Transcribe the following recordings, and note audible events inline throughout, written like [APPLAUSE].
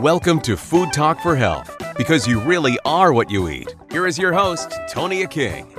Welcome to Food Talk for Health, because you really are what you eat. Here is your host, Tonia King.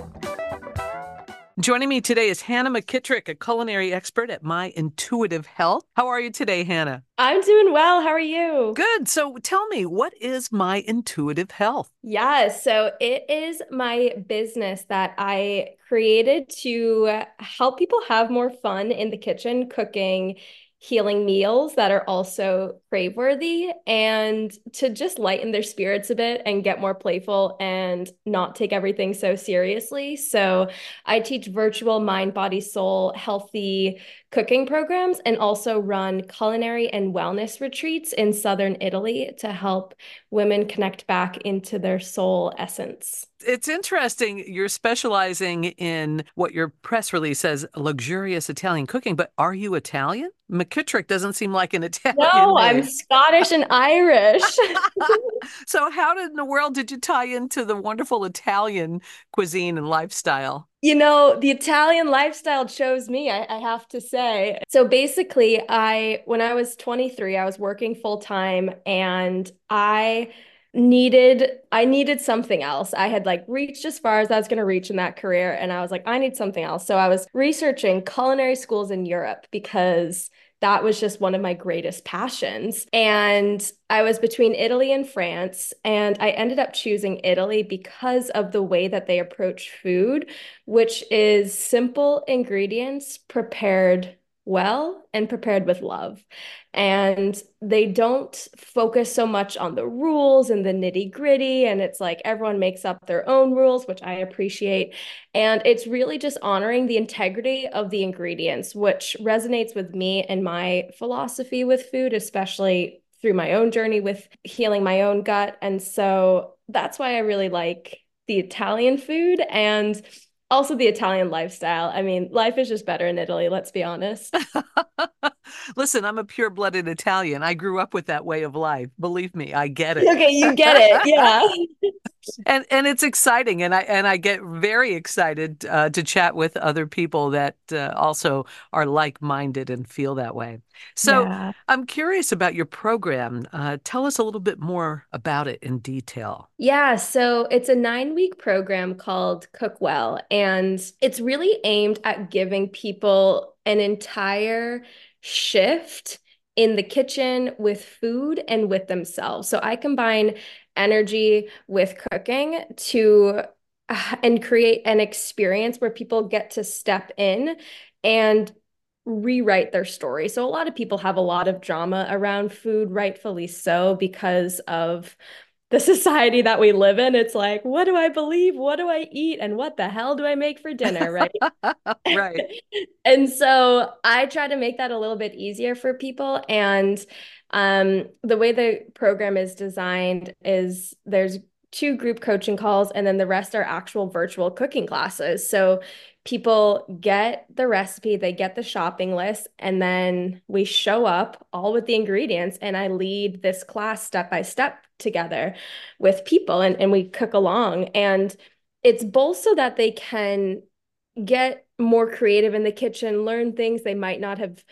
Joining me today is Hannah McKitrick, a culinary expert at My Intuitive Health. How are you today, Hannah? I'm doing well. How are you? Good. So tell me, what is My Intuitive Health? Yeah, so it is my business that I created to help people have more fun in the kitchen cooking healing meals that are also crave worthy and to just lighten their spirits a bit and get more playful and not take everything so seriously. So I teach virtual mind, body, soul, healthy cooking programs and also run culinary and wellness retreats in southern Italy to help women connect back into their soul essence. It's interesting. You're specializing in what your press release says luxurious Italian cooking, but are you Italian? McKitrick doesn't seem like an Italian. No, name. I'm Scottish and Irish. [LAUGHS] [LAUGHS] so, how in the world did you tie into the wonderful Italian cuisine and lifestyle? You know, the Italian lifestyle chose me, I, I, have to say. So basically, I when I was 23, I was working full time and I needed I needed something else. I had like reached as far as I was going to reach in that career and I was like I need something else. So I was researching culinary schools in Europe because that was just one of my greatest passions. And I was between Italy and France, and I ended up choosing Italy because of the way that they approach food, which is simple ingredients prepared well and prepared with love. And they don't focus so much on the rules and the nitty gritty. And it's like everyone makes up their own rules, which I appreciate. And it's really just honoring the integrity of the ingredients, which resonates with me and my philosophy with food, especially through my own journey with healing my own gut. And so that's why I really like the Italian food. And also the Italian lifestyle. I mean, life is just better in Italy, let's be honest. [LAUGHS] Listen, I'm a pure blooded Italian. I grew up with that way of life. Believe me, I get it. Okay, you get it. Yeah. [LAUGHS] and and it's exciting and I and I get very excited uh, to chat with other people that uh, also are like-minded and feel that way. So, yeah. I'm curious about your program. Uh, tell us a little bit more about it in detail. Yeah, so it's a 9-week program called Cook Well and it's really aimed at giving people an entire shift in the kitchen with food and with themselves. So I combine energy with cooking to uh, and create an experience where people get to step in and rewrite their story. So a lot of people have a lot of drama around food, rightfully so, because of the society that we live in, it's like, what do I believe? What do I eat? And what the hell do I make for dinner? Right. [LAUGHS] right. [LAUGHS] and so I try to make that a little bit easier for people. And um, the way the program is designed is there's two group coaching calls, and then the rest are actual virtual cooking classes. So people get the recipe, they get the shopping list, and then we show up all with the ingredients. And I lead this class step by step together with people and, and we cook along. And it's both so that they can get more creative in the kitchen, learn things they might not have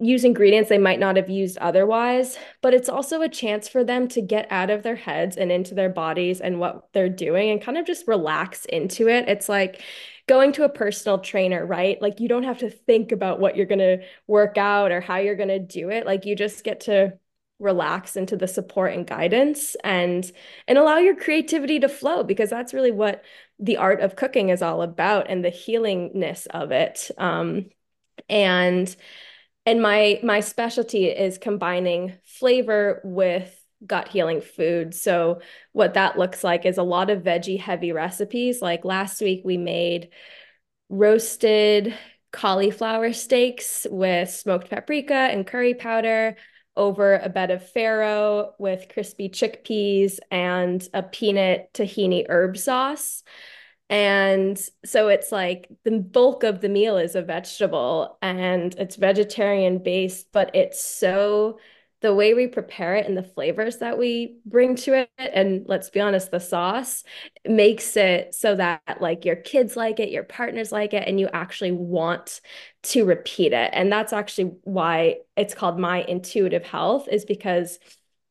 use ingredients they might not have used otherwise, but it's also a chance for them to get out of their heads and into their bodies and what they're doing and kind of just relax into it. It's like going to a personal trainer, right? Like you don't have to think about what you're going to work out or how you're going to do it. Like you just get to relax into the support and guidance and and allow your creativity to flow because that's really what the art of cooking is all about and the healingness of it um and and my my specialty is combining flavor with gut healing food. So what that looks like is a lot of veggie heavy recipes. Like last week we made roasted cauliflower steaks with smoked paprika and curry powder over a bed of farro with crispy chickpeas and a peanut tahini herb sauce. And so it's like the bulk of the meal is a vegetable and it's vegetarian based, but it's so the way we prepare it and the flavors that we bring to it and let's be honest the sauce makes it so that like your kids like it your partners like it and you actually want to repeat it and that's actually why it's called my intuitive health is because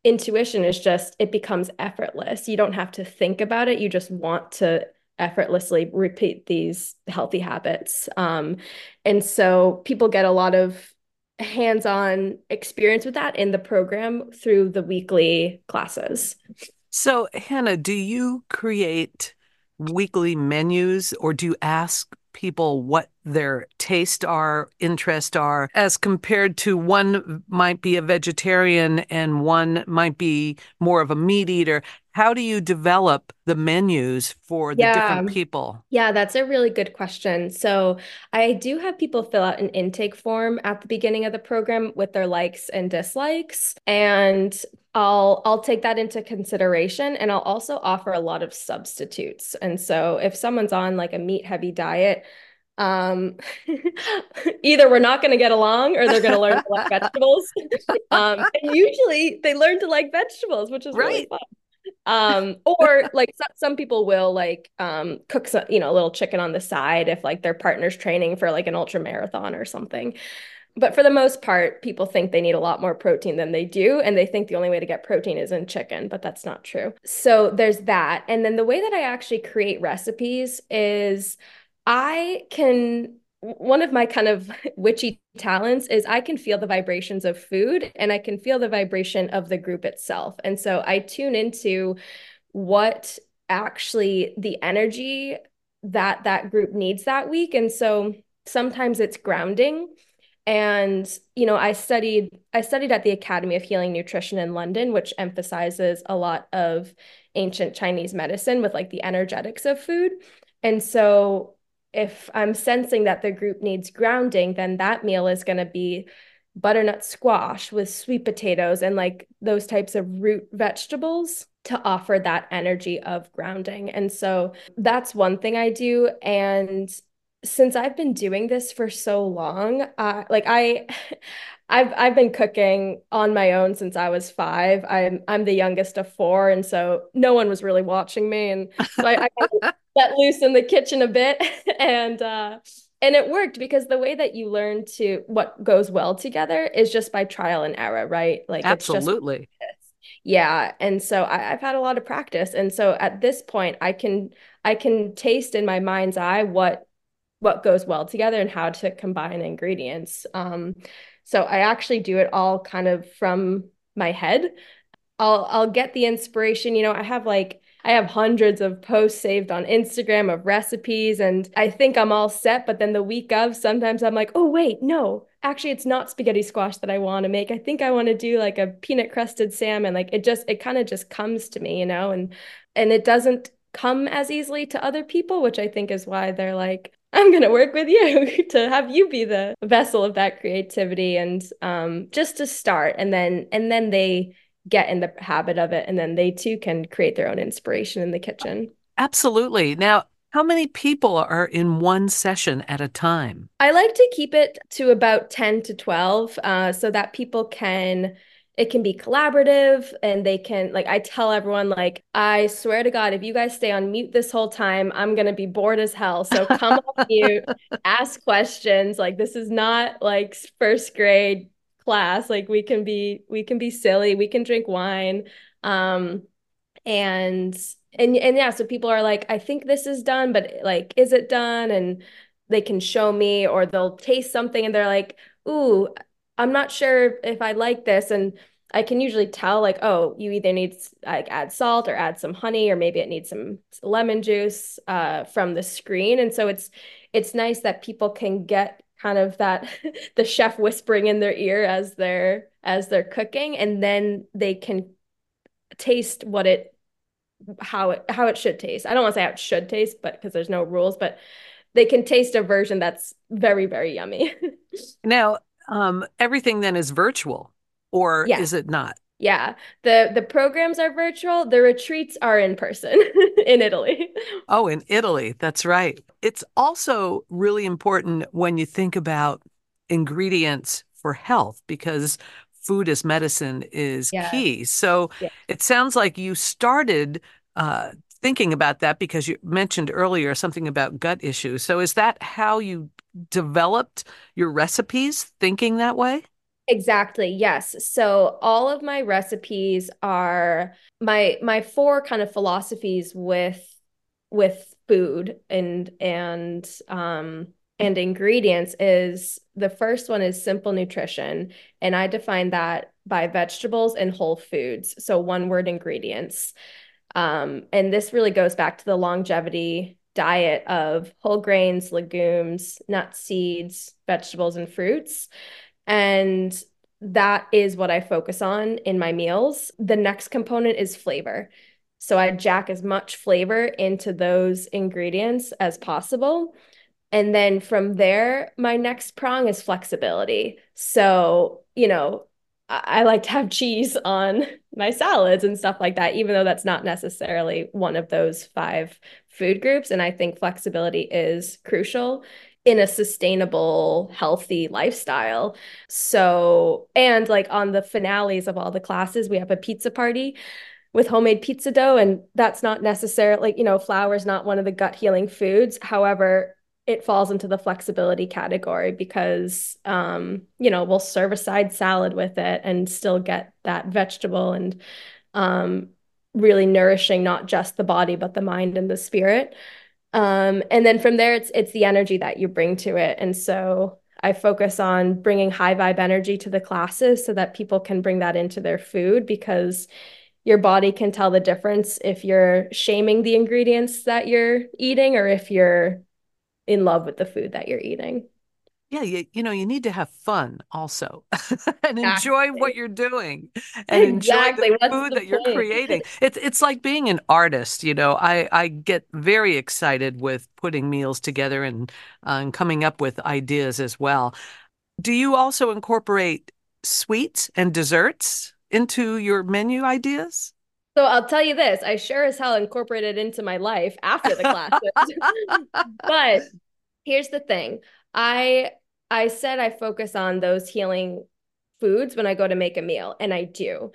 intuition is just it becomes effortless. You don't have to think about it. You just want to effortlessly repeat these healthy habits. Um, and so people get a lot of hands-on experience with that in the program through the weekly classes. So, Hannah, do you create weekly menus or do you ask people what their taste are, interest are, as compared to one might be a vegetarian and one might be more of a meat eater. How do you develop the menus for the yeah. different people? Yeah, that's a really good question. So, I do have people fill out an intake form at the beginning of the program with their likes and dislikes, and I'll I'll take that into consideration and I'll also offer a lot of substitutes. And so if someone's on like a meat heavy diet, um [LAUGHS] either we're not going to get along or they're going to learn to like [LAUGHS] vegetables [LAUGHS] um and usually they learn to like vegetables which is right. really fun um or like some, people will like um cook some, you know a little chicken on the side if like their partner's training for like an ultra marathon or something. But for the most part people think they need a lot more protein than they do and they think the only way to get protein is in chicken but that's not true. So there's that. And then the way that i actually create recipes is I can one of my kind of witchy talents is I can feel the vibrations of food and I can feel the vibration of the group itself. And so I tune into what actually the energy that that group needs that week. And so sometimes it's grounding. And you know, I studied I studied at the Academy of Healing Nutrition in London, which emphasizes a lot of ancient Chinese medicine with like the energetics of food. And so if I'm sensing that the group needs grounding, then that meal is going to be butternut squash with sweet potatoes and like those types of root vegetables to offer that energy of grounding. And so that's one thing I do. And since I've been doing this for so long, uh, like I, [LAUGHS] I've I've been cooking on my own since I was five. I'm I'm the youngest of four, and so no one was really watching me, and so I, I [LAUGHS] let loose in the kitchen a bit [LAUGHS] and uh and it worked because the way that you learn to what goes well together is just by trial and error right? Like absolutely. Yeah and so I, have had a lot of practice and so at this point i can i can taste in my mind's eye what what goes well together and how to combine ingredients. Um so i actually do it all kind of from my head i'll i'll get the inspiration you know i have like I have hundreds of posts saved on Instagram of recipes, and I think I'm all set. But then the week of, sometimes I'm like, oh, wait, no, actually, it's not spaghetti squash that I want to make. I think I want to do like a peanut crusted salmon. Like it just, it kind of just comes to me, you know, and, and it doesn't come as easily to other people, which I think is why they're like, I'm going to work with you [LAUGHS] to have you be the vessel of that creativity and um, just to start. And then, and then they, get in the habit of it and then they too can create their own inspiration in the kitchen. Absolutely. Now, how many people are in one session at a time? I like to keep it to about 10 to 12 uh, so that people can it can be collaborative and they can like i tell everyone like i swear to god if you guys stay on mute this whole time i'm going to be bored as hell. So come on [LAUGHS] mute ask questions. Like this is not like first grade class. Like we can be we can be silly. We can drink wine. Um and and and yeah so people are like i think this is done but like is it done? And they can show me or they'll taste something and they're like ooh i'm not sure if i like this and i can usually tell like oh you either need like add salt or add some honey or maybe it needs some lemon juice uh, from the screen and so it's it's nice that people can get kind of that [LAUGHS] the chef whispering in their ear as they're as they're cooking and then they can taste what it how it how it should taste. I don't want to say how it should taste, but because there's no rules, but they can taste a version that's very very yummy. [LAUGHS] now, um everything then is virtual or yeah. is it not? Yeah. The the programs are virtual, the retreats are in person [LAUGHS] in Italy. Oh, in Italy. That's right. It's also really important when you think about ingredients for health because food as medicine is yeah. key. So yeah. it sounds like you started uh, thinking about that because you mentioned earlier something about gut issues. So is that how you developed your recipes, thinking that way? Exactly. Yes. So all of my recipes are my my four kind of philosophies with with food and and um and ingredients is the first one is simple nutrition and I define that by vegetables and whole foods. So one word ingredients. Um and this really goes back to the longevity diet of whole grains, legumes, nuts, seeds, vegetables and fruits. And that is what I focus on in my meals. The next component is flavor. So I jack as much flavor into those ingredients as possible. And then from there, my next prong is flexibility. So, you know, I like to have cheese on my salads and stuff like that, even though that's not necessarily one of those five food groups. And I think flexibility is crucial in a sustainable, healthy lifestyle. So, and like on the finales of all the classes, we have a pizza party with homemade pizza dough. And that's not necessarily, you know, flour is not one of the gut healing foods. However, it falls into the flexibility category because, um, you know, we'll serve a side salad with it and still get that vegetable and um, really nourishing not just the body, but the mind and the spirit. Um, and then from there, it's it's the energy that you bring to it. And so I focus on bringing high vibe energy to the classes so that people can bring that into their food because your body can tell the difference if you're shaming the ingredients that you're eating or if you're in love with the food that you're eating yeah you, you know you need to have fun also [LAUGHS] and exactly. enjoy what you're doing and exactly. enjoy the What's food the that point? you're creating it's it's like being an artist you know i i get very excited with putting meals together and uh, and coming up with ideas as well do you also incorporate sweets and desserts into your menu ideas so I'll tell you this, I sure as hell incorporated into my life after the classes. [LAUGHS] but here's the thing. I I said I focus on those healing foods when I go to make a meal, and I do.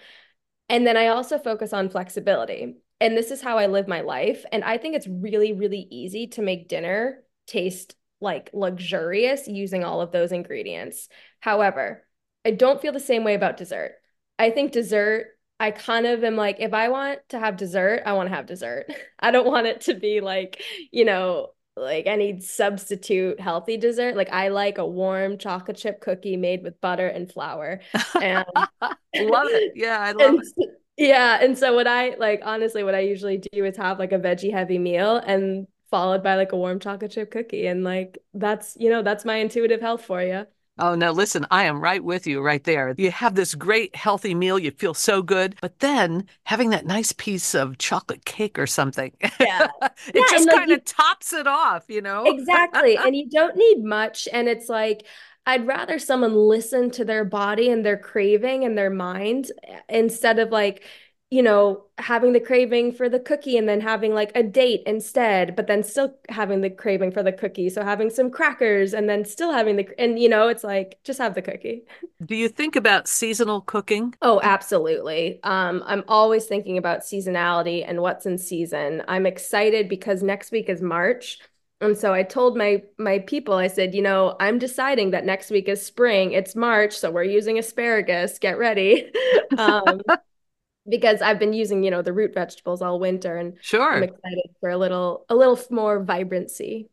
And then I also focus on flexibility. And this is how I live my life. And I think it's really, really easy to make dinner taste like luxurious using all of those ingredients. However, I don't feel the same way about dessert. I think dessert, I kind of am like, if I want to have dessert, I want to have dessert. [LAUGHS] I don't want it to be like, you know, like any substitute healthy dessert. Like I like a warm chocolate chip cookie made with butter and flour. And [LAUGHS] love it. [LAUGHS] Yeah, I love it. Yeah. And so what I like honestly what I usually do is have like a veggie heavy meal and followed by like a warm chocolate chip cookie. And like that's, you know, that's my intuitive health for you. Oh, no, listen, I am right with you right there. You have this great healthy meal, you feel so good, but then having that nice piece of chocolate cake or something, yeah. [LAUGHS] it yeah, just like kind of tops it off, you know? Exactly. [LAUGHS] and you don't need much. And it's like, I'd rather someone listen to their body and their craving and their mind eh, instead of like, you know, having the craving for the cookie and then having like a date instead, but then still having the craving for the cookie. So having some crackers and then still having the, and you know, it's like just have the cookie. Do you think about seasonal cooking? Oh, absolutely. Um, I'm always thinking about seasonality and what's in season. I'm excited because next week is March. And so I told my my people, I said, you know, I'm deciding that next week is spring. It's March, so we're using asparagus. Get ready. [LAUGHS] um, because I've been using, you know, the root vegetables all winter and sure. I'm excited for a little a little more vibrancy.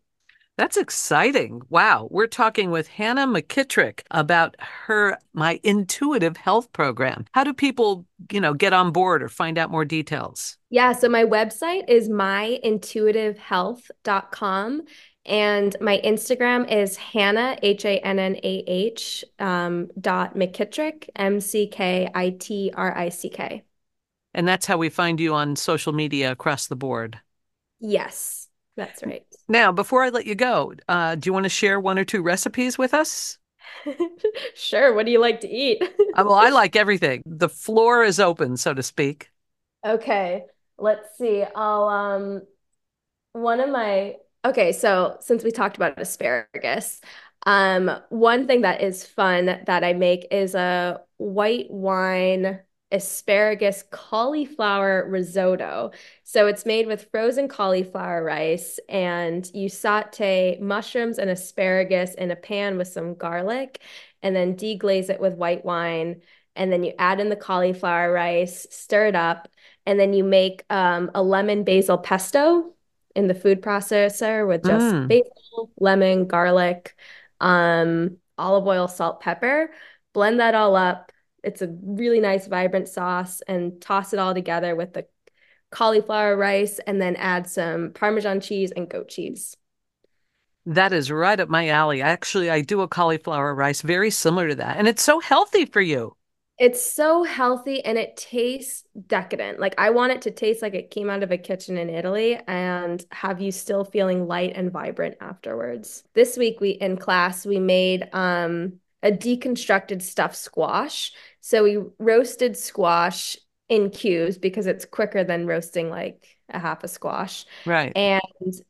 That's exciting. Wow. We're talking with Hannah McKitrick about her my intuitive health program. How do people, you know, get on board or find out more details? Yeah, so my website is myintuitivehealth.com and my Instagram is Hannah, H A N N A H um, dot McKitrick, M C K I T R I C K. And that's how we find you on social media across the board. Yes, that's right. Now, before I let you go, uh, do you want to share one or two recipes with us? [LAUGHS] sure. What do you like to eat? uh, well, I like everything. The floor is open, so to speak. Okay. Let's see. I'll um one of my okay, so since we talked about asparagus, um one thing that is fun that I make is a white wine asparagus cauliflower risotto. So it's made with frozen cauliflower rice, and you saute mushrooms and asparagus in a pan with some garlic, and then deglaze it with white wine. And then you add in the cauliflower rice, stir it up, and then you make um, a lemon basil pesto in the food processor with just mm. basil, lemon, garlic, um, olive oil, salt, pepper. Blend that all up. It's a really nice, vibrant sauce, and toss it all together with the cauliflower rice, and then add some Parmesan cheese and goat cheese. That is right up my alley. Actually, I do a cauliflower rice very similar to that, and it's so healthy for you. It's so healthy and it tastes decadent. Like I want it to taste like it came out of a kitchen in Italy and have you still feeling light and vibrant afterwards. This week we in class we made um a deconstructed stuffed squash. So we roasted squash in cubes because it's quicker than roasting like a half a squash. Right. And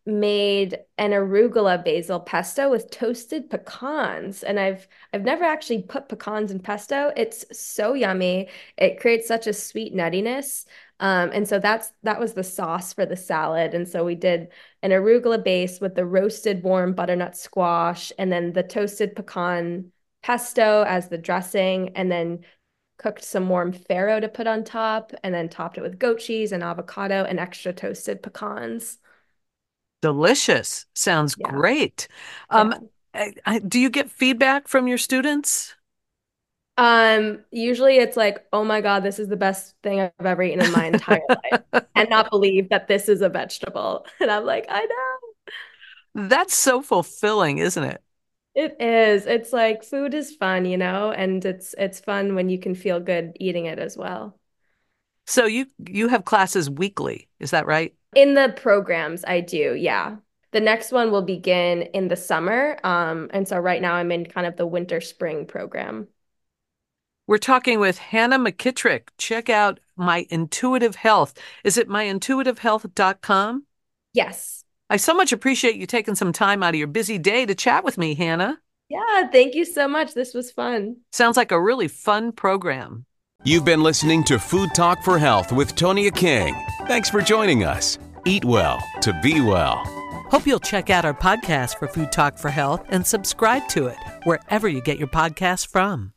made an arugula basil pesto with toasted pecans. And I've I've never actually put pecans in pesto. It's so yummy. It creates such a sweet nuttiness. Um, and so that's that was the sauce for the salad. And so we did an arugula base with the roasted warm butternut squash and then the toasted pecan pesto as the dressing and then cooked some warm farro to put on top, and then topped it with goat cheese and avocado and extra toasted pecans. Delicious. Sounds yeah. great. Um, yeah. I, I, do you get feedback from your students? Um, usually it's like, oh my God, this is the best thing I've ever eaten in my entire [LAUGHS] life, and not believe that this is a vegetable. [LAUGHS] And I'm like, I know. That's so fulfilling, isn't it? It is. It's like food is fun, you know, and it's it's fun when you can feel good eating it as well. So you you have classes weekly, is that right? In the programs I do, yeah. The next one will begin in the summer. Um, and so right now I'm in kind of the winter spring program. We're talking with Hannah McKitrick. Check out My Intuitive Health. Is it myintuitivehealth.com? Yes. I so much appreciate you taking some time out of your busy day to chat with me, Hannah. Yeah, thank you so much. This was fun. Sounds like a really fun program. You've been listening to Food Talk for Health with Tonia King. Thanks for joining us. Eat well to be well. Hope you'll check out our podcast for Food Talk for Health and subscribe to it wherever you get your podcasts from.